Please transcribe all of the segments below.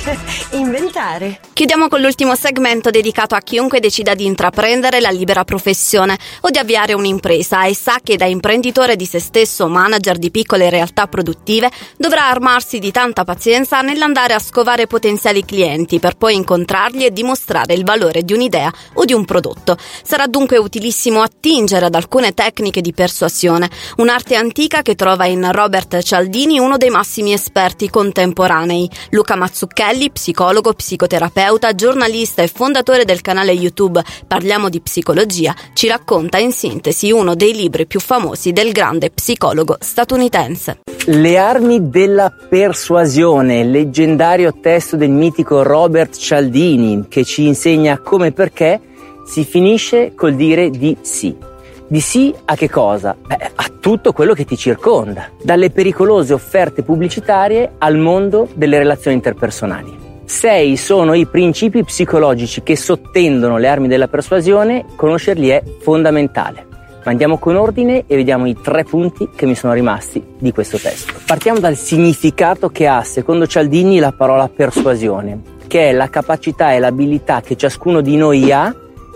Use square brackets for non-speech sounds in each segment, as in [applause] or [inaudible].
[laughs] inventare. Chiudiamo con l'ultimo segmento dedicato a chiunque decida di intraprendere la libera professione o di avviare un'impresa e sa che da imprenditore di se stesso o manager di piccole realtà produttive dovrà armarsi di tanta pazienza nell'andare a scovare potenziali clienti per poi incontrarli e dimostrare il valore di un'idea o di un prodotto. Sarà dunque utilissimo attingere ad alcune tecniche di persuasione, un'arte antica che trova in Robert Cialdini uno dei massimi esperti contemporanei. Luca Mazzucchelli, psicologo, psicoterapeuta, giornalista e fondatore del canale YouTube Parliamo di psicologia, ci racconta in sintesi uno dei libri più famosi del grande psicologo statunitense. Le armi della persuasione, leggendario testo del mitico Robert Cialdini che ci insegna come e perché si finisce col dire di sì. Di sì a che cosa? Beh, a tutto quello che ti circonda, dalle pericolose offerte pubblicitarie al mondo delle relazioni interpersonali. Sei sono i principi psicologici che sottendono le armi della persuasione, conoscerli è fondamentale. Ma andiamo con ordine e vediamo i tre punti che mi sono rimasti di questo testo. Partiamo dal significato che ha, secondo Cialdini, la parola persuasione, che è la capacità e l'abilità che ciascuno di noi ha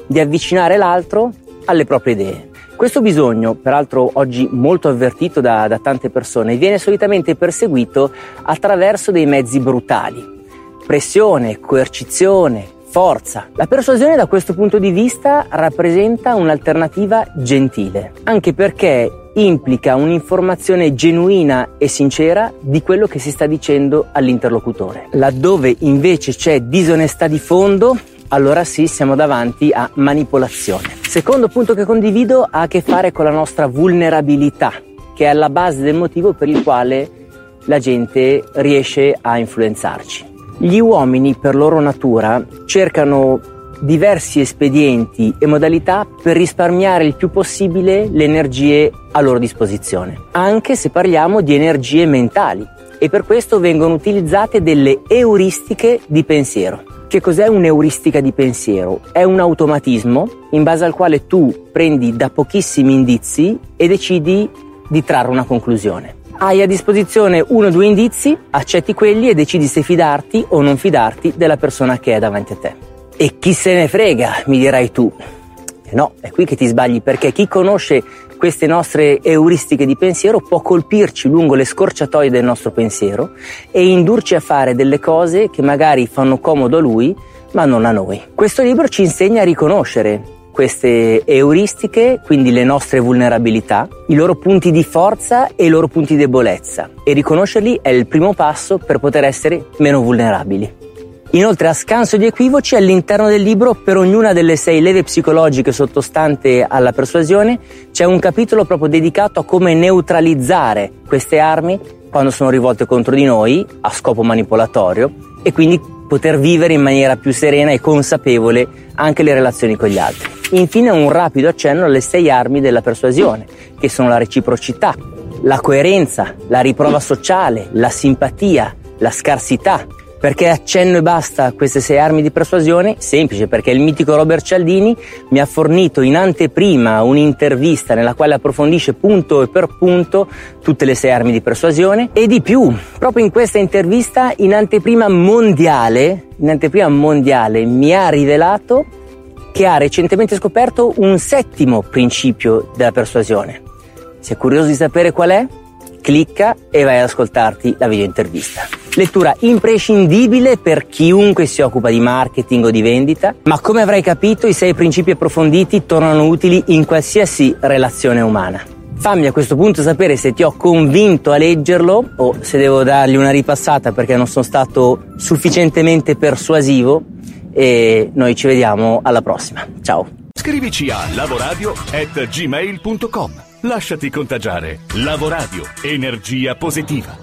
di avvicinare l'altro alle proprie idee. Questo bisogno, peraltro oggi molto avvertito da, da tante persone, viene solitamente perseguito attraverso dei mezzi brutali. Pressione, coercizione, forza. La persuasione da questo punto di vista rappresenta un'alternativa gentile, anche perché implica un'informazione genuina e sincera di quello che si sta dicendo all'interlocutore. Laddove invece c'è disonestà di fondo, allora sì siamo davanti a manipolazione. Secondo punto che condivido ha a che fare con la nostra vulnerabilità, che è alla base del motivo per il quale la gente riesce a influenzarci. Gli uomini per loro natura cercano diversi espedienti e modalità per risparmiare il più possibile le energie a loro disposizione, anche se parliamo di energie mentali e per questo vengono utilizzate delle euristiche di pensiero. Che cos'è un'euristica di pensiero? È un automatismo in base al quale tu prendi da pochissimi indizi e decidi di trarre una conclusione. Hai a disposizione uno o due indizi, accetti quelli e decidi se fidarti o non fidarti della persona che è davanti a te. E chi se ne frega, mi dirai tu. No, è qui che ti sbagli perché chi conosce queste nostre euristiche di pensiero può colpirci lungo le scorciatoie del nostro pensiero e indurci a fare delle cose che magari fanno comodo a lui, ma non a noi. Questo libro ci insegna a riconoscere queste euristiche, quindi le nostre vulnerabilità, i loro punti di forza e i loro punti di debolezza e riconoscerli è il primo passo per poter essere meno vulnerabili. Inoltre, a scanso di equivoci, all'interno del libro, per ognuna delle sei leve psicologiche sottostante alla persuasione, c'è un capitolo proprio dedicato a come neutralizzare queste armi quando sono rivolte contro di noi, a scopo manipolatorio, e quindi poter vivere in maniera più serena e consapevole anche le relazioni con gli altri. Infine un rapido accenno alle sei armi della persuasione, che sono la reciprocità, la coerenza, la riprova sociale, la simpatia, la scarsità, perché accenno e basta queste sei armi di persuasione? Semplice, perché il mitico Robert Cialdini mi ha fornito in anteprima un'intervista nella quale approfondisce punto per punto tutte le sei armi di persuasione e di più, proprio in questa intervista in anteprima mondiale, in anteprima mondiale mi ha rivelato che ha recentemente scoperto un settimo principio della persuasione. Sei curioso di sapere qual è? Clicca e vai ad ascoltarti la video intervista. Lettura imprescindibile per chiunque si occupa di marketing o di vendita, ma come avrai capito i sei principi approfonditi tornano utili in qualsiasi relazione umana. Fammi a questo punto sapere se ti ho convinto a leggerlo o se devo dargli una ripassata perché non sono stato sufficientemente persuasivo e noi ci vediamo alla prossima. Ciao. Scrivici a lavoradio@gmail.com. Lasciati contagiare. Lavoradio, energia positiva.